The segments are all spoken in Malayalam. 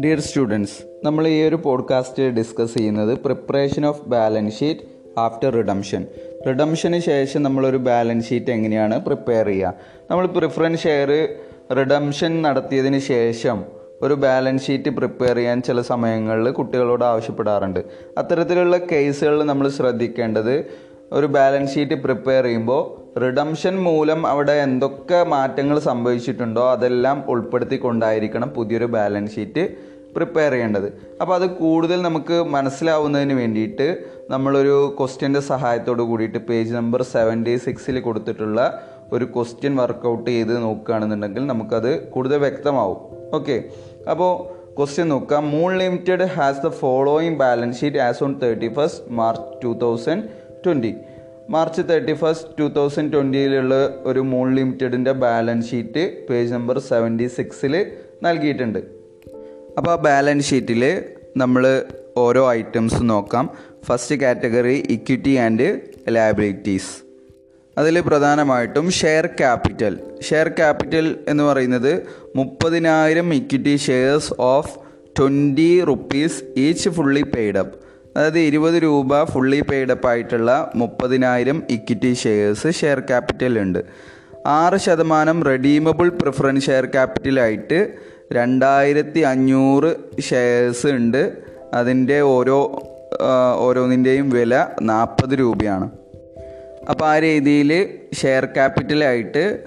ഡിയർ സ്റ്റുഡൻസ് നമ്മൾ ഈ ഒരു പോഡ്കാസ്റ്റ് ഡിസ്കസ് ചെയ്യുന്നത് preparation of balance sheet after redemption റിഡംഷന് ശേഷം നമ്മളൊരു ബാലൻസ് ഷീറ്റ് എങ്ങനെയാണ് പ്രിപ്പയർ ചെയ്യുക? നമ്മൾ പ്രിഫറൻസ് ഷെയർ റിഡംഷൻ നടത്തിയതിന് ശേഷം ഒരു ബാലൻസ് ഷീറ്റ് പ്രിപ്പയർ ചെയ്യാൻ ചില സമയങ്ങളിൽ കുട്ടികളോട് ആവശ്യപ്പെടാറുണ്ട്. അത്തരത്തിലുള്ള കേസുകളിൽ നമ്മൾ ശ്രദ്ധിക്കേണ്ടത് ഒരു ബാലൻസ് ഷീറ്റ് പ്രിപ്പയർ ചെയ്യുമ്പോൾ റിഡംഷൻ മൂലം അവിടെ എന്തൊക്കെ മാറ്റങ്ങൾ സംഭവിച്ചിട്ടുണ്ടോ അതെല്ലാം ഉൾപ്പെടുത്തിക്കൊണ്ടായിരിക്കണം പുതിയൊരു ബാലൻസ് ഷീറ്റ് പ്രിപ്പയർ ചെയ്യേണ്ടത്. അപ്പോൾ അത് കൂടുതൽ നമുക്ക് മനസ്സിലാവുന്നതിന് വേണ്ടിയിട്ട് നമ്മളൊരു ക്വസ്റ്റ്യന്റെ സഹായത്തോട് കൂടിയിട്ട് പേജ് നമ്പർ സെവന്റി സിക്സിൽ കൊടുത്തിട്ടുള്ള ഒരു ക്വസ്റ്റ്യൻ വർക്കൗട്ട് ചെയ്ത് നോക്കുകയാണെന്നുണ്ടെങ്കിൽ നമുക്കത് കൂടുതൽ വ്യക്തമാവും. ഓക്കെ അപ്പോൾ ക്വസ്റ്റ്യൻ നോക്കാം. Moon Limited has the following balance sheet as on thirty first March two thousand twenty March thirty first two thousand ട്വന്റിയിലുള്ള ഒരു മൂൺ ലിമിറ്റഡിന്റെ balance sheet page number seventy സിക്സിൽ നൽകിയിട്ടുണ്ട്. അപ്പോൾ ആ ബാലൻസ് ഷീറ്റിൽ നമ്മൾ ഓരോ ഐറ്റംസ് നോക്കാം. First category equity and liabilities അതിൽ പ്രധാനമായിട്ടും ഷെയർ ക്യാപിറ്റൽ. ഷെയർ ക്യാപിറ്റൽ എന്ന് പറയുന്നത് മുപ്പതിനായിരം equity shares of twenty rupees each fully paid up അതായത് ഇരുപത് രൂപ ഫുള്ളി പെയ്ഡപ്പ് ആയിട്ടുള്ള മുപ്പതിനായിരം ഇക്വിറ്റി ഷെയർസ് ഷെയർ ക്യാപിറ്റൽ ഉണ്ട്. ആറ് ശതമാനം റെഡീമബിൾ പ്രിഫറൻസ് ഷെയർ ക്യാപിറ്റലായിട്ട് രണ്ടായിരത്തി അഞ്ഞൂറ് ഷെയർസ് ഉണ്ട്. അതിന്റെ ഓരോ ഓരോന്നിന്റെയും വില നാൽപ്പത് രൂപയാണ്. അപ്പോൾ ആ രീതിയിൽ ഷെയർ ക്യാപിറ്റലായിട്ട്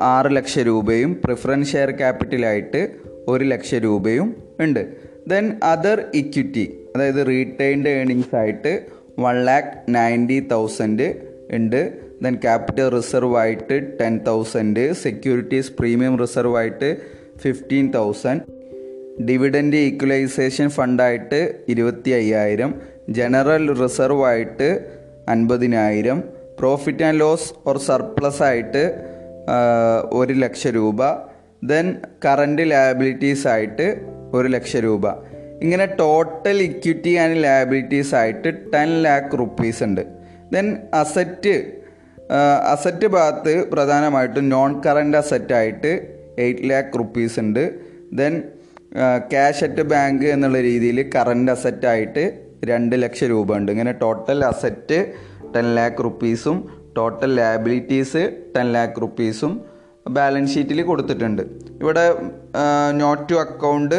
ആറ് ലക്ഷം രൂപയും പ്രിഫറൻസ് ഷെയർ ക്യാപിറ്റലായിട്ട് ഒരു ലക്ഷം രൂപയും ഉണ്ട്. ദെൻ അതർ ഇക്വിറ്റി അതായത് റീറ്റെയിൻഡ് ഏണിങ്സ് ആയിട്ട് വൺ ലാക്ക് നയന്റി തൗസൻഡ് ഉണ്ട്. ദെൻ ക്യാപിറ്റൽ റിസർവ് ആയിട്ട് ten thousand securities premium reserve ആയിട്ട് ഫിഫ്റ്റീൻ തൗസൻഡ് ഡിവിഡന്റ് ഈക്വലൈസേഷൻ ഫണ്ടായിട്ട് ഇരുപത്തി അയ്യായിരം ജനറൽ റിസർവ് ആയിട്ട് അൻപതിനായിരം. Profit and loss or surplus ആയിട്ട് ഒരു ലക്ഷം രൂപ. ദെൻ കറന്റ് ലയബിലിറ്റീസ് ആയിട്ട് ഒരു ലക്ഷം രൂപ. ഇങ്ങനെ ടോട്ടൽ ഇക്വിറ്റി ആൻഡ് ലയബിലിറ്റീസ് ആയിട്ട് ടെൻ ലാക്ക് റുപ്പീസ് ഉണ്ട്. ദെൻ അസറ്റ് അസറ്റ് ഭാഗത്ത് പ്രധാനമായിട്ടും നോൺ കറന്റ് അസറ്റ് ആയിട്ട് എയ്റ്റ് ലാക്ക് റുപ്പീസ് ഉണ്ട്. ദെൻ ക്യാഷ് അറ്റ് ബാങ്ക് എന്നുള്ള രീതിയിൽ കറന്റ് അസറ്റ് ആയിട്ട് രണ്ട് ലക്ഷം രൂപ ഉണ്ട്. ഇങ്ങനെ ടോട്ടൽ അസറ്റ് ടെൻ ലാക്ക് റുപ്പീസും ടോട്ടൽ ലയബിലിറ്റീസ് ടെൻ ലാക്ക് റുപ്പീസും ബാലൻസ് ഷീറ്റിൽ കൊടുത്തിട്ടുണ്ട്. ഇവിടെ നോട്ട് ടു അക്കൗണ്ട്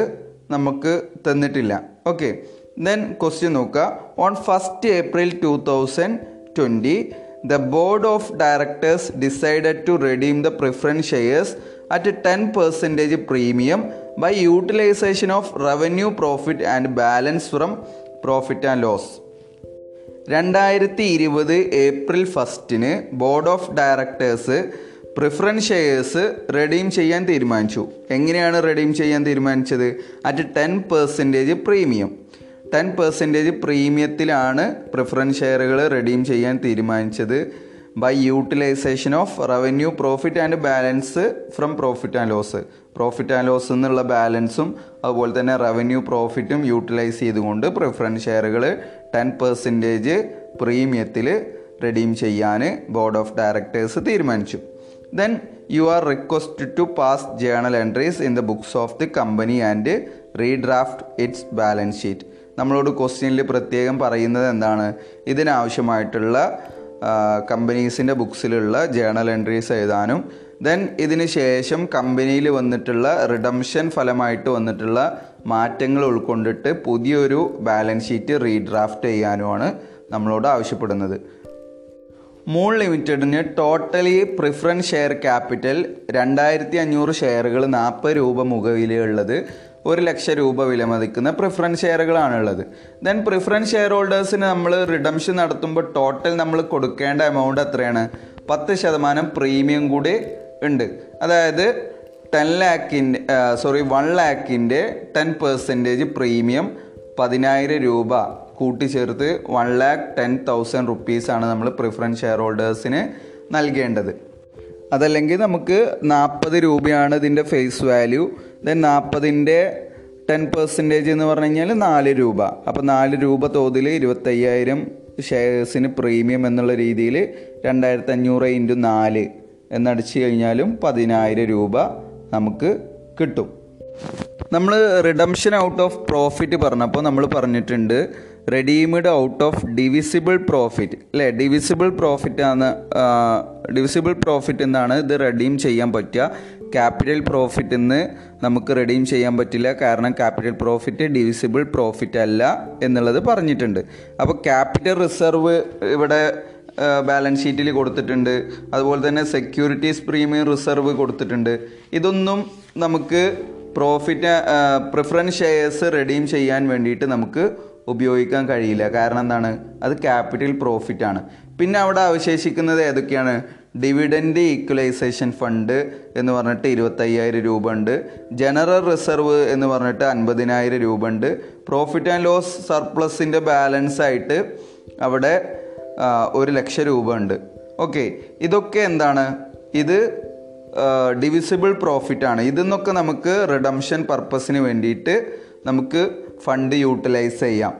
നമുക്ക് തന്നിട്ടില്ല. ഓക്കെ ദെൻ ക്വസ്റ്റ്യൻ നോക്കുക. On first April two thousand twenty the board of directors decided to redeem the preference shares at ten percentage premium by utilisation of revenue profit and balance from profit and loss രണ്ടായിരത്തി ഇരുപത് April ഫസ്റ്റിന് board of directors preference shares redeem ചെയ്യാൻ തീരുമാനിച്ചു. എങ്ങനെയാണ് റെഡീം ചെയ്യാൻ തീരുമാനിച്ചത്? At ten percentage premium ten percentage പ്രീമിയത്തിലാണ് preference ഷെയറുകൾ റെഡീം ചെയ്യാൻ തീരുമാനിച്ചത്. By utilisation of revenue profit and balance from profit and loss profit and loss എന്നുള്ള ബാലൻസും അതുപോലെ തന്നെ റവന്യൂ പ്രോഫിറ്റും യൂട്ടിലൈസ് ചെയ്തുകൊണ്ട് പ്രിഫറൻസ് ഷെയറുകൾ ടെൻ പെർസെന്റേജ് പ്രീമിയത്തിൽ റെഡീം ചെയ്യാൻ ബോർഡ് ഓഫ് ഡയറക്ടേഴ്സ് തീരുമാനിച്ചു. Then you are request to pass journal entries in the books of the company and redraft its balance sheet നമ്മളോട് ക്വസ്റ്റ്യനിൽ പ്രത്യേകം പറയുന്നത് എന്താണ്? ഇതിനാവശ്യമായിട്ടുള്ള കമ്പനീസിന്റെ ബുക്സിലുള്ള ജേണൽ എൻട്രീസ് എഴുതാനും ദെൻ ഇതിന് ശേഷം കമ്പനിയിൽ വന്നിട്ടുള്ള റിഡംഷൻ ഫലമായിട്ട് വന്നിട്ടുള്ള മാറ്റങ്ങൾ ഉൾക്കൊണ്ടിട്ട് പുതിയൊരു ബാലൻസ് ഷീറ്റ് റീഡ്രാഫ്റ്റ് ചെയ്യാനുമാണ് നമ്മളോട് ആവശ്യപ്പെടുന്നത്. മൂൺ ലിമിറ്റഡിന് ടോട്ടലി പ്രിഫറൻസ് ഷെയർ ക്യാപിറ്റൽ രണ്ടായിരത്തി അഞ്ഞൂറ് ഷെയറുകൾ നാൽപ്പത് രൂപ മുഖവിലയുള്ളത് ഒരു ലക്ഷം രൂപ വിലമതിക്കുന്ന പ്രിഫറൻസ് ഷെയറുകളാണുള്ളത്. ദെൻ പ്രിഫറൻസ് ഷെയർ ഹോൾഡേഴ്സിന് നമ്മൾ റിഡംഷൻ നടത്തുമ്പോൾ ടോട്ടൽ നമ്മൾ കൊടുക്കേണ്ട എമൗണ്ട് എത്രയാണ്? പത്ത് ശതമാനം പ്രീമിയം കൂടി ഉണ്ട്. അതായത് ടെൻ ലാക്കിന്റെ സോറി വൺ ലാക്കിന്റെ ടെൻ പെർസെന്റേജ് പ്രീമിയം പതിനായിരം രൂപ. കൂട്ടിച്ചേർത്ത് വൺ ലാക്ക് ടെൻ തൗസൻഡ് റുപ്പീസാണ് നമ്മൾ പ്രിഫറൻസ് ഷെയർ ഹോൾഡേഴ്സിന് നൽകേണ്ടത്. അതല്ലെങ്കിൽ നമുക്ക് നാൽപ്പത് രൂപയാണ് ഇതിന്റെ ഫേസ് വാല്യൂ ദെൻ നാൽപ്പതിന്റെ ടെൻ പെർസെന്റേജ് എന്ന് പറഞ്ഞു കഴിഞ്ഞാൽ നാല് രൂപ. അപ്പോൾ നാല് രൂപ തോതിൽ ഇരുപത്തയ്യായിരം ഷെയർസിന് പ്രീമിയം എന്നുള്ള രീതിയിൽ രണ്ടായിരത്തി അഞ്ഞൂറ് ഇന്റു നാല് എന്നടിച്ചു കഴിഞ്ഞാലും പതിനായിരം രൂപ നമുക്ക് കിട്ടും. നമ്മൾ റിഡംഷൻ ഔട്ട് ഓഫ് പ്രോഫിറ്റ് പറഞ്ഞപ്പോൾ നമ്മൾ പറഞ്ഞിട്ടുണ്ട് redeemed out of divisible profit അല്ലേ ഡിവിസിബിൾ പ്രോഫിറ്റ് ആണ് ഡിവിസിബിൾ പ്രോഫിറ്റ് എന്നാണ് ഇത് റെഡീം ചെയ്യാൻ പറ്റുക. ക്യാപിറ്റൽ പ്രോഫിറ്റ് എന്ന് നമുക്ക് റെഡീം ചെയ്യാൻ പറ്റില്ല. കാരണം ക്യാപിറ്റൽ പ്രോഫിറ്റ് ഡിവിസിബിൾ പ്രോഫിറ്റ് അല്ല എന്നുള്ളത് പറഞ്ഞിട്ടുണ്ട്. അപ്പോൾ ക്യാപിറ്റൽ റിസർവ് ഇവിടെ ബാലൻസ് ഷീറ്റിൽ കൊടുത്തിട്ടുണ്ട്. അതുപോലെ തന്നെ സെക്യൂരിറ്റീസ് പ്രീമിയം റിസർവ് കൊടുത്തിട്ടുണ്ട്. ഇതൊന്നും നമുക്ക് പ്രോഫിറ്റ് പ്രിഫറൻസ് ഷെയർസ് റെഡീം ചെയ്യാൻ വേണ്ടിയിട്ട് നമുക്ക് ഉപയോഗിക്കാൻ കഴിയില്ല. കാരണം എന്താണ്? അത് ക്യാപിറ്റൽ പ്രോഫിറ്റ് ആണ്. പിന്നെ അവിടെ അവശേഷിക്കുന്നത് ഏതൊക്കെയാണ്? ഡിവിഡൻഡ് ഈക്വലൈസേഷൻ ഫണ്ട് എന്ന് പറഞ്ഞിട്ട് ഇരുപത്തയ്യായിരം രൂപ ഉണ്ട്. ജനറൽ റിസർവ് എന്ന് പറഞ്ഞിട്ട് അൻപതിനായിരം രൂപ ഉണ്ട്. പ്രോഫിറ്റ് ആൻഡ് ലോസ് സർപ്ലസിന്റെ ബാലൻസ് ആയിട്ട് അവിടെ ഒരു ലക്ഷം രൂപ ഉണ്ട്. ഓക്കെ. ഇതൊക്കെ എന്താണ്? ഇത് ഡിവിസിബിൾ പ്രോഫിറ്റ് ആണ്. ഇതെന്നൊക്കെ നമുക്ക് റിഡംഷൻ പർപ്പസിന് വേണ്ടിയിട്ട് നമുക്ക് ഫണ്ട് യൂട്ടിലൈസ് ചെയ്യാം.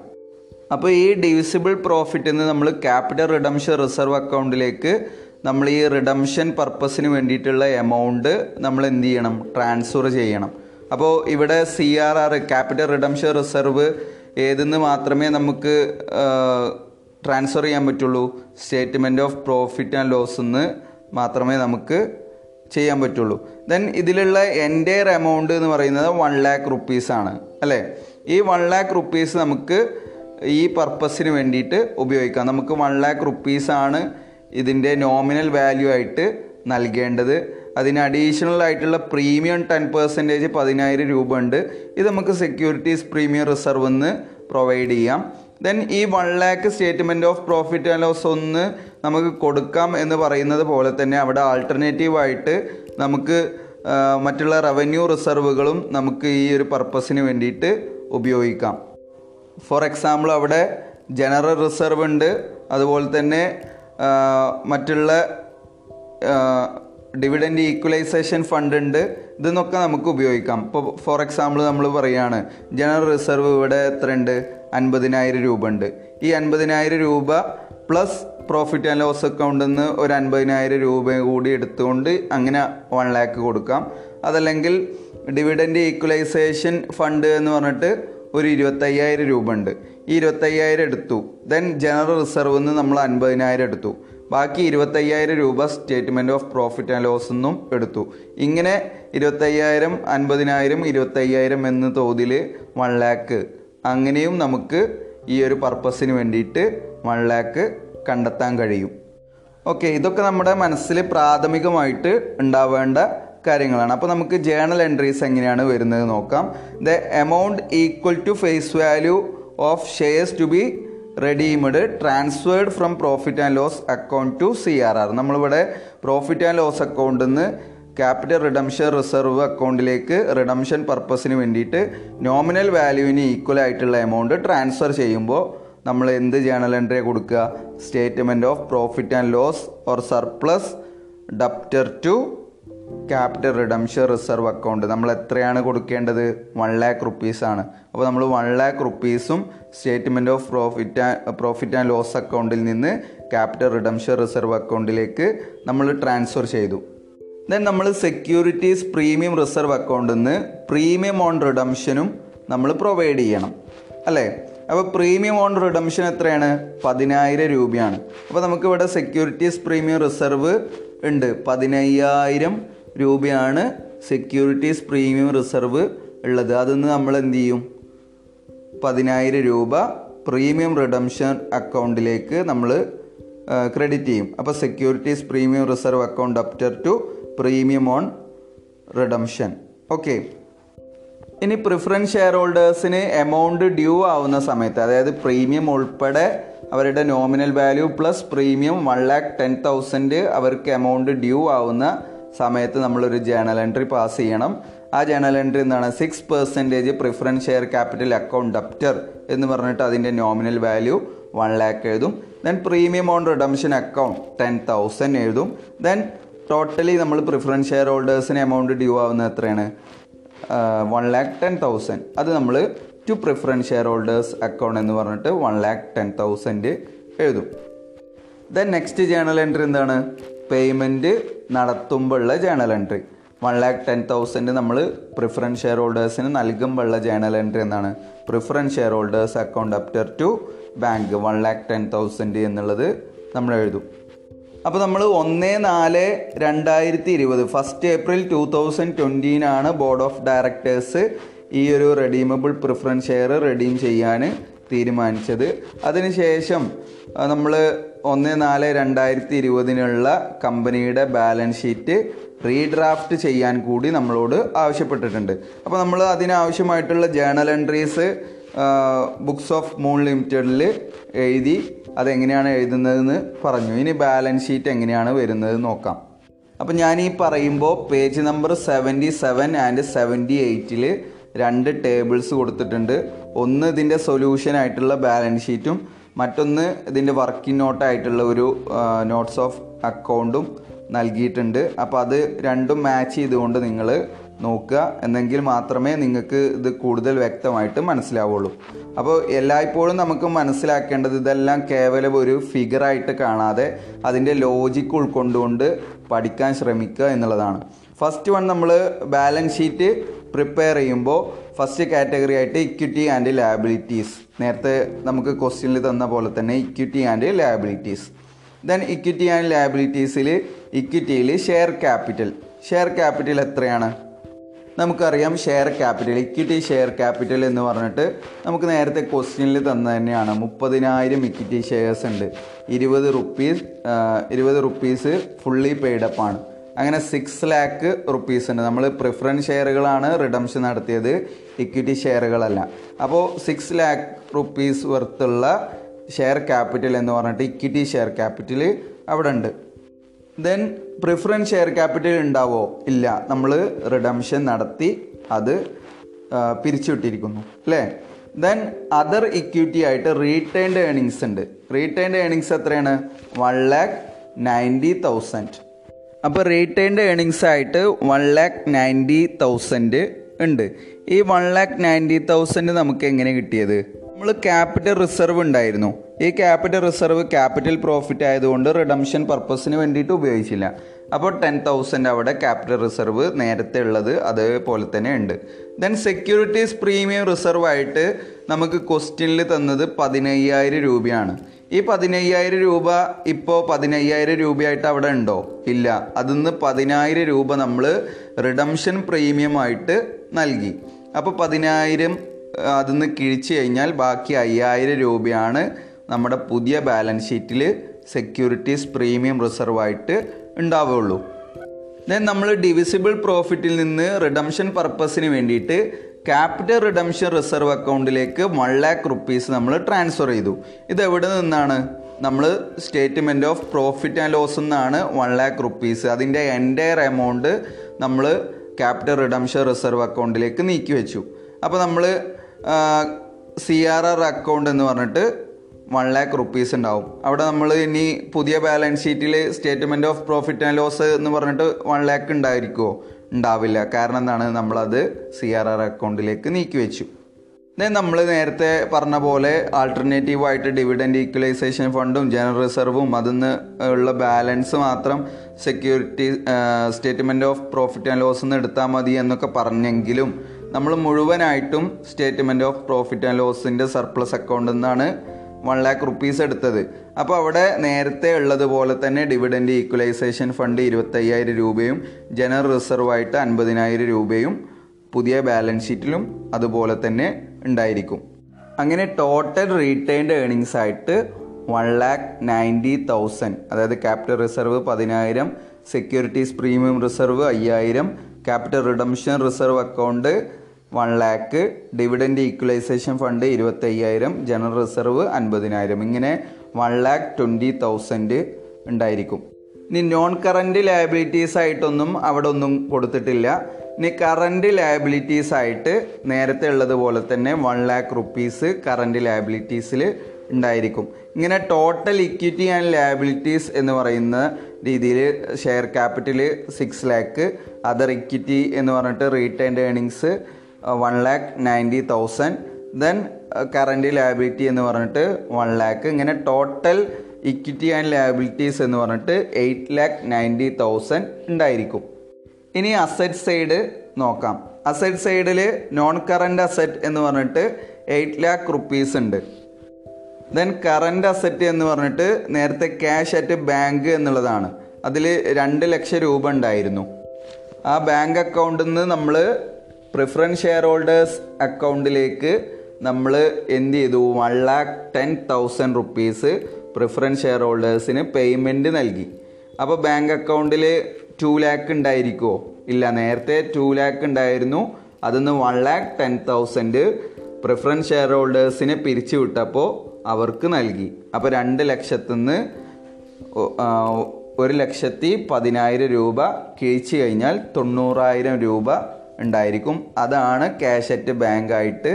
അപ്പോൾ ഈ ഡിവിസിബിൾ പ്രോഫിറ്റ് എന്ന് നമ്മൾ ക്യാപിറ്റൽ റിഡംഷൻ റിസർവ് അക്കൗണ്ടിലേക്ക് നമ്മൾ ഈ റിഡംഷൻ പർപ്പസിന് വേണ്ടിയിട്ടുള്ള എമൗണ്ട് നമ്മൾ എന്ത് ചെയ്യണം? ട്രാൻസ്ഫർ ചെയ്യണം. അപ്പോൾ ഇവിടെ C R R capital redemption reserve ഏതെന്ന് മാത്രമേ നമുക്ക് ട്രാൻസ്ഫർ ചെയ്യാൻ പറ്റുള്ളൂ. Statement of profit and loss എന്ന് മാത്രമേ നമുക്ക് ചെയ്യാൻ പറ്റുള്ളൂ. ദെൻ ഇതിലുള്ള എന്റെയർ എമൗണ്ട് എന്ന് പറയുന്നത് വൺ ലാക്ക് റുപ്പീസ് ആണ്. അല്ലേ? ഈ വൺ ലാക്ക് റുപ്പീസ് നമുക്ക് ഈ പർപ്പസിന് വേണ്ടിയിട്ട് ഉപയോഗിക്കാം. നമുക്ക് വൺ ലാക്ക് റുപ്പീസ് ആണ് ഇതിന്റെ നോമിനൽ വാല്യൂ ആയിട്ട് നൽകേണ്ടത്. അതിന് അഡീഷണൽ ആയിട്ടുള്ള പ്രീമിയം ടെൻ പെർസെന്റേജ് പതിനായിരം രൂപ ഉണ്ട്. ഇത് നമുക്ക് സെക്യൂരിറ്റീസ് പ്രീമിയം റിസർവ് എന്ന് പ്രൊവൈഡ് ചെയ്യാം. ദെൻ ഈ one lakh statement of profit and loss ഒന്ന് നമുക്ക് കൊടുക്കാം എന്ന് പറയുന്നത് പോലെ തന്നെ അവിടെ ആൾട്ടർനേറ്റീവായിട്ട് നമുക്ക് മറ്റുള്ള റവന്യൂ റിസർവുകളും നമുക്ക് ഈ ഒരു പർപ്പസിന് വേണ്ടിയിട്ട് ഉപയോഗിക്കാം. ഫോർ എക്സാമ്പിൾ അവിടെ ജനറൽ റിസർവ് ഉണ്ട്. അതുപോലെ തന്നെ മറ്റുള്ള ഡിവിഡൻഡ് ഈക്വലൈസേഷൻ ഫണ്ട് ഉണ്ട്. ഇതെന്നൊക്കെ നമുക്ക് ഉപയോഗിക്കാം. ഇപ്പോൾ ഫോർ എക്സാമ്പിൾ നമ്മൾ പറയുകയാണ് ജനറൽ റിസർവ് ഇവിടെ എത്ര ഉണ്ട് അൻപതിനായിരം രൂപ ഉണ്ട്. ഈ അൻപതിനായിരം രൂപ പ്ലസ് പ്രോഫിറ്റ് ആൻഡ് ലോസ് അക്കൗണ്ടിൽ നിന്ന് ഒരു അൻപതിനായിരം രൂപ കൂടി എടുത്തുകൊണ്ട് അങ്ങനെ വൺ ലാക്ക് കൊടുക്കാം. അതല്ലെങ്കിൽ ഡിവിഡൻഡ് ഈക്വലൈസേഷൻ ഫണ്ട് എന്ന് പറഞ്ഞിട്ട് ഒരു ഇരുപത്തയ്യായിരം രൂപ ഉണ്ട്. ഈ ഇരുപത്തയ്യായിരം എടുത്തു. ദെൻ ജനറൽ റിസർവ് നിന്ന് നമ്മൾ അൻപതിനായിരം എടുത്തു. ബാക്കി ഇരുപത്തയ്യായിരം രൂപ statement of profit and loss എന്നും എടുത്തു. ഇങ്ങനെ ഇരുപത്തയ്യായിരം അൻപതിനായിരം ഇരുപത്തയ്യായിരം എന്ന തോതിൽ വൺ ലാക്ക് അങ്ങനെയും നമുക്ക് ഈ ഒരു പർപ്പസിന് വേണ്ടിയിട്ട് വൺ ലാക്ക് കണ്ടെത്താൻ കഴിയും. ഓക്കെ ഇതൊക്കെ നമ്മുടെ മനസ്സിൽ പ്രാഥമികമായിട്ട് ഉണ്ടാവേണ്ട കാര്യങ്ങളാണ്. അപ്പോൾ നമുക്ക് ജേണൽ എൻട്രീസ് എങ്ങനെയാണ് വരുന്നത് നോക്കാം. The amount equal to face value of shares to be redeemed transferred from profit and loss account to C R R നമ്മളിവിടെ പ്രോഫിറ്റ് ആൻഡ് ലോസ് അക്കൗണ്ടിൽ നിന്ന് ക്യാപിറ്റൽ റിഡംഷൻ റിസർവ് അക്കൗണ്ടിലേക്ക് റിഡംഷൻ പർപ്പസിന് വേണ്ടിയിട്ട് നോമിനൽ വാല്യൂവിന് ഈക്വൽ ആയിട്ടുള്ള എമൗണ്ട് ട്രാൻസ്ഫർ ചെയ്യുമ്പോൾ നമ്മൾ എന്ത് ജേണൽ എൻട്രി കൊടുക്കുക? Statement of profit and loss or surplus debtor to capital redemption reserve account നമ്മൾ എത്രയാണ് കൊടുക്കേണ്ടത്? വൺ ലാക്ക് റുപ്പീസ് ആണ്. അപ്പോൾ നമ്മൾ one lakh റുപ്പീസും statement of profit profit and loss അക്കൗണ്ടിൽ നിന്ന് ക്യാപിറ്റൽ റിഡംഷൻ റിസർവ് അക്കൗണ്ടിലേക്ക് നമ്മൾ ട്രാൻസ്ഫർ ചെയ്തു. ദെൻ നമ്മൾ സെക്യൂരിറ്റീസ് പ്രീമിയം റിസർവ് അക്കൗണ്ടിൽ നിന്ന് പ്രീമിയം ഓൺ റിഡംഷനും നമ്മൾ പ്രൊവൈഡ് ചെയ്യണം. അല്ലേ? അപ്പോൾ പ്രീമിയം ഓൺ റിഡംഷൻ എത്രയാണ്? പതിനായിരം രൂപയാണ്. അപ്പോൾ നമുക്ക് ഇവിടെ സെക്യൂരിറ്റീസ് പ്രീമിയം റിസർവ് ഉണ്ട്. പതിനയ്യായിരം രൂപയാണ് സെക്യൂരിറ്റീസ് പ്രീമിയം റിസർവ് ഉള്ളത്. അതിന്ന് നമ്മൾ എന്ത് ചെയ്യും? പതിനായിരം രൂപ പ്രീമിയം റിഡംഷൻ അക്കൗണ്ടിലേക്ക് നമ്മൾ ക്രെഡിറ്റ് ചെയ്യും. അപ്പോൾ securities premium reserve account after to premium on redemption okay ഇനി പ്രിഫറൻസ് ഷെയർ ഹോൾഡേഴ്സിന് എമൗണ്ട് ഡ്യൂ ആവുന്ന സമയത്ത് അതായത് പ്രീമിയം ഉൾപ്പെടെ അവരുടെ nominal value plus premium one lakh ten thousand അവർക്ക് എമൗണ്ട് ഡ്യൂ ആവുന്ന സമയത്ത് നമ്മളൊരു ജേണൽ എൻട്രി പാസ് ചെയ്യണം. ആ ജേണൽ എൻട്രി എന്താണ് six percentage preference share capital account debtor എന്ന് പറഞ്ഞിട്ട് അതിന്റെ നോമിനൽ വാല്യൂ വൺ ലാക്ക് എഴുതും. Then premium on redemption account ten thousand എഴുതും. ദെൻ ടോട്ടലി നമ്മൾ പ്രിഫറൻസ് ഷെയർ ഹോൾഡേഴ്സിന് എമൗണ്ട് ഡ്യൂ ആവുന്നത് എത്രയാണ്? വൺ ലാക്ക് ടെൻ തൗസൻഡ് അത് നമ്മൾ to preference share holders account എന്ന് പറഞ്ഞിട്ട് വൺ ലാക്ക് ടെൻ തൗസൻഡ് എഴുതും. ദെൻ നെക്സ്റ്റ് ജേണൽ എൻട്രി എന്താണ്? Payment നടത്തുമ്പോഴുള്ള journal entry one lakh ten thousand നമ്മൾ പ്രിഫറൻസ് ഷെയർ ഹോൾഡേഴ്സിന് നൽകുമ്പോഴുള്ള ജേണൽ എൻട്രി എന്നാണ് preference share holders account after to bank one lakh ten thousand എന്നുള്ളത് നമ്മൾ എഴുതും അപ്പോൾ നമ്മൾ ഒന്ന് നാല് രണ്ടായിരത്തി ഇരുപത് ഫസ്റ്റ് ഏപ്രിൽ ടു തൗസൻഡ് ട്വന്റീനാണ് ബോർഡ് ഓഫ് ഡയറക്ടേഴ്സ് ഈ ഒരു റെഡീമബിൾ പ്രിഫറൻസ് ഷെയർ റെഡീം ചെയ്യാൻ തീരുമാനിച്ചത്. അതിനുശേഷം നമ്മൾ ഒന്ന് നാല് രണ്ടായിരത്തി ഇരുപതിനുള്ള കമ്പനിയുടെ ബാലൻസ് ഷീറ്റ് റീഡ്രാഫ്റ്റ് ചെയ്യാൻ കൂടി നമ്മളോട് ആവശ്യപ്പെട്ടിട്ടുണ്ട്. അപ്പോൾ നമ്മൾ അതിനാവശ്യമായിട്ടുള്ള journal entries books of Moon ലിമിറ്റഡിൽ എഴുതി അതെങ്ങനെയാണ് എഴുതുന്നതെന്ന് പറഞ്ഞു. ഇനി ബാലൻസ് ഷീറ്റ് എങ്ങനെയാണ് വരുന്നത് നോക്കാം. അപ്പം ഞാൻ ഈ പറയുമ്പോൾ page number seventy seven and seventy എയ്റ്റിൽ രണ്ട് ടേബിൾസ് കൊടുത്തിട്ടുണ്ട്. ഒന്ന് ഇതിന്റെ സൊല്യൂഷൻ ആയിട്ടുള്ള ബാലൻസ് ഷീറ്റും മറ്റൊന്ന് ഇതിന്റെ വർക്കിംഗ് നോട്ടായിട്ടുള്ള ഒരു നോട്ട്സ് ഓഫ് അക്കൗണ്ടും നൽകിയിട്ടുണ്ട്. അപ്പോൾ അത് രണ്ടും മാച്ച് ചെയ്തുകൊണ്ട് നിങ്ങൾ നോക്കുക എന്നെങ്കിൽ മാത്രമേ നിങ്ങൾക്ക് ഇത് കൂടുതൽ വ്യക്തമായിട്ട് മനസ്സിലാവുള്ളൂ. അപ്പോൾ എല്ലായ്പ്പോഴും നമുക്ക് മനസ്സിലാക്കേണ്ടത് ഇതെല്ലാം കേവലം ഒരു ഫിഗറായിട്ട് കാണാതെ അതിന്റെ ലോജിക്ക് ഉൾക്കൊണ്ടുകൊണ്ട് പഠിക്കാൻ ശ്രമിക്കുക എന്നുള്ളതാണ്. ഫസ്റ്റ് വൺ നമ്മൾ ബാലൻസ് ഷീറ്റ് പ്രിപ്പയർ ചെയ്യുമ്പോൾ ഫസ്റ്റ് കാറ്റഗറി ആയിട്ട് ഇക്വിറ്റി ആൻഡ് ലാബിലിറ്റീസ് നേരത്തെ നമുക്ക് ക്വസ്റ്റ്യനിൽ തന്ന പോലെ തന്നെ equity and liabilities then equity and ലാബിലിറ്റീസിൽ ഇക്വിറ്റിയിൽ ഷെയർ ക്യാപിറ്റൽ ഷെയർ ക്യാപിറ്റൽ എത്രയാണ്? നമുക്കറിയാം share capital equity share capital എന്ന് പറഞ്ഞിട്ട് നമുക്ക് നേരത്തെ ക്വസ്റ്റ്യനിൽ തന്നെ തന്നെയാണ്. മുപ്പതിനായിരം ഇക്വിറ്റി ഷെയർസ് ഉണ്ട്. ഇരുപത് റുപ്പീസ് ഇരുപത് റുപ്പീസ് ഫുള്ളി ആണ്. അങ്ങനെ സിക്സ് ലാക്ക് റുപ്പീസ് ഉണ്ട്. നമ്മൾ പ്രിഫറൻസ് ഷെയറുകളാണ് റിഡംഷൻ നടത്തിയത്. ഇക്വിറ്റി ഷെയറുകളല്ല അപ്പോൾ സിക്സ് ലാക്ക് റുപ്പീസ് വർത്തുള്ള ഷെയർ ക്യാപിറ്റൽ എന്ന് പറഞ്ഞിട്ട് ഇക്വിറ്റി ഷെയർ ക്യാപിറ്റൽ അവിടെ ഉണ്ട്. ദെൻ പ്രിഫറൻസ് ഷെയർ ക്യാപിറ്റൽ ഉണ്ടാവോ? ഇല്ല. നമ്മൾ റിഡംഷൻ നടത്തി അത് പിരിച്ചുവിട്ടിരിക്കുന്നു. അല്ലേ ദെൻ അതർ ഇക്വിറ്റി ആയിട്ട് റീറ്റേൺഡ് ഏണിങ്സ് ഉണ്ട്. റീറ്റേൺഡ് ഏണിങ്സ് എത്രയാണ്? വൺ ലാക്ക് നയന്റി തൗസൻഡ് അപ്പോൾ റീറ്റേൺഡ് ഏണിങ്സ് ആയിട്ട് വൺ ലാക്ക് നയന്റി തൗസൻഡ് ഉണ്ട്. ഈ വൺ ലാക്ക് നയന്റി തൗസൻഡ് നമുക്ക് എങ്ങനെ കിട്ടിയത്? നമ്മൾ ക്യാപിറ്റൽ റിസർവ് ഉണ്ടായിരുന്നു. ഈ ക്യാപിറ്റൽ റിസർവ് ക്യാപിറ്റൽ പ്രോഫിറ്റ് ആയതുകൊണ്ട് റിഡംഷൻ പർപ്പസിന് വേണ്ടിയിട്ട് ഉപയോഗിച്ചില്ല. അപ്പോൾ ടെൻ തൗസൻഡ് അവിടെ ക്യാപിറ്റൽ റിസർവ് നേരത്തെ ഉള്ളത് അതേപോലെ തന്നെ ഉണ്ട്. ദെൻ സെക്യൂരിറ്റീസ് പ്രീമിയം റിസർവ് ആയിട്ട് നമുക്ക് ക്വസ്റ്റ്യനിൽ തന്നത് പതിനയ്യായിരം രൂപയാണ്. ഈ പതിനയ്യായിരം രൂപ ഇപ്പോൾ പതിനയ്യായിരം രൂപയായിട്ട് അവിടെ ഉണ്ടോ? ഇല്ല. അതിന്ന് പതിനായിരം രൂപ നമ്മൾ റിഡംഷൻ പ്രീമിയം ആയിട്ട് നൽകി. അപ്പോൾ പതിനായിരം അതിന്ന് കിഴിച്ച് കഴിഞ്ഞാൽ ബാക്കി അയ്യായിരം രൂപയാണ് നമ്മുടെ പുതിയ ബാലൻസ് ഷീറ്റിൽ സെക്യൂരിറ്റീസ് പ്രീമിയം റിസർവ് ആയിട്ട് ഉണ്ടാവുകയുള്ളൂ ദെൻ നമ്മൾ ഡിവിസിബിൾ പ്രോഫിറ്റിൽ നിന്ന് റിഡംഷൻ പർപ്പസിന് വേണ്ടിയിട്ട് ക്യാപിറ്റൽ റിഡംഷൻ റിസർവ് അക്കൗണ്ടിലേക്ക് വൺ ലാക്ക് റുപ്പീസ് നമ്മൾ ട്രാൻസ്ഫർ ചെയ്തു. ഇത് എവിടെ നിന്നാണ്? നമ്മൾ statement of profit and loss എന്നാണ് വൺ ലാക്ക് റുപ്പീസ് അതിന്റെ എന്റയർ എമൗണ്ട് നമ്മൾ ക്യാപിറ്റൽ റിഡംഷൻ റിസർവ് അക്കൗണ്ടിലേക്ക് നീക്കി വെച്ചു. അപ്പോൾ നമ്മൾ സി ആർ ആർ അക്കൗണ്ട് എന്ന് പറഞ്ഞിട്ട് വൺ ലാക്ക് റുപ്പീസ് ഉണ്ടാവും. അവിടെ നമ്മൾ ഇനി പുതിയ ബാലൻസ് ഷീറ്റിൽ statement of profit and loss എന്ന് പറഞ്ഞിട്ട് വൺ ലാക്ക് ഉണ്ടായിരിക്കുമോ ഉണ്ടാവില്ല. കാരണം എന്താണ്? നമ്മളത് സി ആർ ആർ അക്കൗണ്ടിലേക്ക് നീക്കി വെച്ചു. ദെൻ നമ്മൾ നേരത്തെ പറഞ്ഞ പോലെ ആൾട്ടർനേറ്റീവായിട്ട് ഡിവിഡൻഡ് ഈക്വലൈസേഷൻ ഫണ്ടും ജനറൽ റിസർവും അതിൽ നിന്ന് ഉള്ള ബാലൻസ് മാത്രം security statement of profit and loss എന്ന് എടുത്താൽ മതി എന്നൊക്കെ പറഞ്ഞെങ്കിലും നമ്മൾ മുഴുവനായിട്ടും സ്റ്റേറ്റ്മെന്റ് ഓഫ് പ്രോഫിറ്റ് ആൻഡ് ലോസിന്റെ സർപ്ലസ് അക്കൗണ്ടിൽ നിന്നാണ് വൺ ലാക്ക് റുപ്പീസ് എടുത്തത്. അപ്പോൾ അവിടെ നേരത്തെ ഉള്ളതുപോലെ തന്നെ ഡിവിഡന്റ് ഈക്വലൈസേഷൻ ഫണ്ട് ഇരുപത്തയ്യായിരം രൂപയും ജനറൽ റിസർവ് ആയിട്ട് അൻപതിനായിരം രൂപയും പുതിയ ബാലൻസ് ഷീറ്റിലും അതുപോലെ തന്നെ ഉണ്ടായിരിക്കും. അങ്ങനെ ടോട്ടൽ റീറ്റേൺഡ് ഏണിങ്സ് ആയിട്ട് വൺ ലാക്ക് നയന്റി തൗസൻഡ് അതായത് ക്യാപിറ്റൽ റിസർവ് പതിനായിരം സെക്യൂരിറ്റീസ് പ്രീമിയം റിസർവ് അയ്യായിരം capital redemption reserve account one lakh dividend equalisation fund ഇരുപത്തയ്യായിരം ജനറൽ റിസർവ് അൻപതിനായിരം. ഇങ്ങനെ വൺ ലാക്ക് ട്വന്റി തൗസൻഡ് ഉണ്ടായിരിക്കും. ഇനി നോൺ കറന്റ് ലയബിലിറ്റീസ് ആയിട്ടൊന്നും അവിടെ ഒന്നും കൊടുത്തിട്ടില്ല. ഇനി കറന്റ് ലയബിലിറ്റീസ് ആയിട്ട് നേരത്തെ ഉള്ളതുപോലെ തന്നെ വൺ ലാക്ക് റുപ്പീസ് കറന്റ് ലയബിലിറ്റീസിൽ ഉണ്ടായിരിക്കും. ഇങ്ങനെ ടോട്ടൽ ഇക്വിറ്റി ആൻഡ് ലയബിലിറ്റീസ് എന്ന് പറയുന്ന രീതിയിൽ share capital six lakh other equity എന്ന് പറഞ്ഞിട്ട് retain earnings one lakh ninety thousand then current liability എന്ന് പറഞ്ഞിട്ട് വൺ ലാക്ക് ഇങ്ങനെ ടോട്ടൽ ഇക്വിറ്റി ആൻഡ് ലയബിലിറ്റീസ് എന്ന് പറഞ്ഞിട്ട് എയ്റ്റ് ലാക്ക് നയന്റി തൗസൻഡ് ഉണ്ടായിരിക്കും. ഇനി അസറ്റ് സൈഡ് നോക്കാം. അസറ്റ് സൈഡിൽ നോൺ കറന്റ് അസറ്റ് എന്ന് പറഞ്ഞിട്ട് എയ്റ്റ് ലാക്ക് റുപ്പീസ് ഉണ്ട്. ദെൻ കറന്റ് അസറ്റ് എന്ന് പറഞ്ഞിട്ട് നേരത്തെ ക്യാഷ് അറ്റ് ബാങ്ക് എന്നുള്ളതാണ്. അതിൽ രണ്ട് ലക്ഷം രൂപ ഉണ്ടായിരുന്നു. ആ ബാങ്ക് അക്കൗണ്ടിൽ നിന്ന് നമ്മൾ പ്രിഫറൻസ് ഷെയർ ഹോൾഡേഴ്സ് അക്കൗണ്ടിലേക്ക് നമ്മൾ എന്ത് ചെയ്തു? One lakh ten thousand rupees preference share ഹോൾഡേഴ്സിന് payment നൽകി. അപ്പോൾ ബാങ്ക് അക്കൗണ്ടിൽ ടു ലാക്ക് ഉണ്ടായിരിക്കുമോ ഇല്ല നേരത്തെ ടു ലാക്ക് ഉണ്ടായിരുന്നു. അതിന്ന് one lakh ten thousand preference share ഹോൾഡേഴ്സിനെ പിരിച്ചു വിട്ടപ്പോൾ അവർക്ക് നൽകി. അപ്പോൾ രണ്ട് ലക്ഷത്തുനിന്ന് ഒരു ലക്ഷത്തി പതിനായിരം രൂപ കിഴിച്ചു കഴിഞ്ഞാൽ തൊണ്ണൂറായിരം രൂപ ഉണ്ടായിരിക്കും. അതാണ് ക്യാഷ് അറ്റ് ബാങ്ക് ആയിട്ട്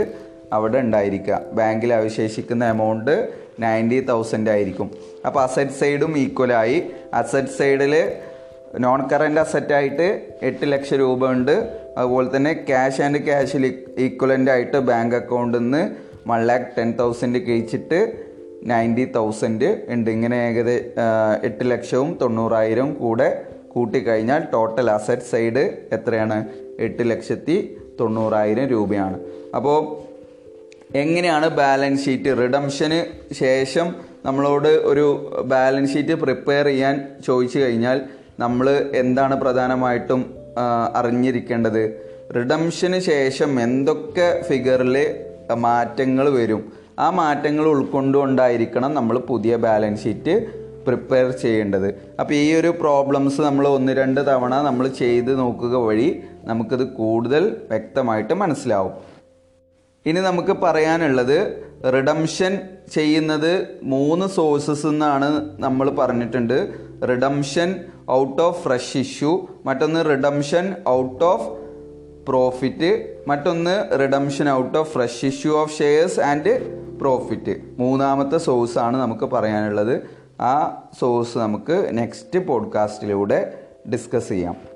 അവിടെ ഉണ്ടായിരിക്കുക. ബാങ്കിൽ അവശേഷിക്കുന്ന എമൗണ്ട് നയന്റി തൗസൻഡ് ആയിരിക്കും. അപ്പോൾ അസറ്റ് സൈഡും ഈക്വലായി അസറ്റ് സൈഡിൽ നോൺ കറന്റ് അസറ്റായിട്ട് എട്ട് ലക്ഷം രൂപ ഉണ്ട്. അതുപോലെ തന്നെ ക്യാഷ് ആൻഡ് ക്യാഷിൽ ഈക്വലന്റ് ആയിട്ട് ബാങ്ക് അക്കൗണ്ടിൽ നിന്ന് വൺ ലാക്ക് ടെൻ തൗസൻഡ് കഴിച്ചിട്ട് നയന്റി തൗസൻഡ് ഉണ്ട്. ഇങ്ങനെ ഏകദേശം എട്ട് ലക്ഷവും തൊണ്ണൂറായിരവും കൂടെ കൂട്ടിക്കഴിഞ്ഞാൽ ടോട്ടൽ അസറ്റ് സൈഡ് എത്രയാണ്? എട്ട് ലക്ഷത്തി തൊണ്ണൂറായിരം രൂപയാണ്. അപ്പോൾ എങ്ങനെയാണ് ബാലൻസ് ഷീറ്റ്? റിഡംഷന് ശേഷം നമ്മളോട് ഒരു ബാലൻസ് ഷീറ്റ് പ്രിപ്പയർ ചെയ്യാൻ ചോദിച്ചു കഴിഞ്ഞാൽ നമ്മൾ എന്താണ് പ്രധാനമായിട്ടും അറിഞ്ഞിരിക്കേണ്ടത്? റിഡംഷന് ശേഷം എന്തൊക്കെ ഫിഗറിൽ മാറ്റങ്ങൾ വരും? ആ മാറ്റങ്ങൾ ഉൾക്കൊണ്ടുകൊണ്ടായിരിക്കണം നമ്മൾ പുതിയ ബാലൻസ് ഷീറ്റ് പ്രിപ്പയർ ചെയ്യേണ്ടത്. അപ്പോൾ ഈ ഒരു പ്രോബ്ലംസ് നമ്മൾ ഒന്ന് രണ്ട് തവണ നമ്മൾ ചെയ്ത് നോക്കുക വഴി നമുക്കിത് കൂടുതൽ വ്യക്തമായിട്ട് മനസ്സിലാവും. ഇനി നമുക്ക് പറയാനുള്ളത് റിഡംഷൻ ചെയ്യുന്നത് മൂന്ന് സോഴ്സസ് എന്നാണ് നമ്മൾ പറഞ്ഞിട്ടുണ്ട്. Redemption out of fresh issue മറ്റൊന്ന് റിഡംഷൻ ഔട്ട് ഓഫ് പ്രോഫിറ്റ് മറ്റൊന്ന് redemption out of fresh issue of shares and profit മൂന്നാമത്തെ സോഴ്സാണ് നമുക്ക് പറയാനുള്ളത്. ആ സോഴ്സ് നമുക്ക് നെക്സ്റ്റ് പോഡ്കാസ്റ്റിലൂടെ ഡിസ്കസ് ചെയ്യാം.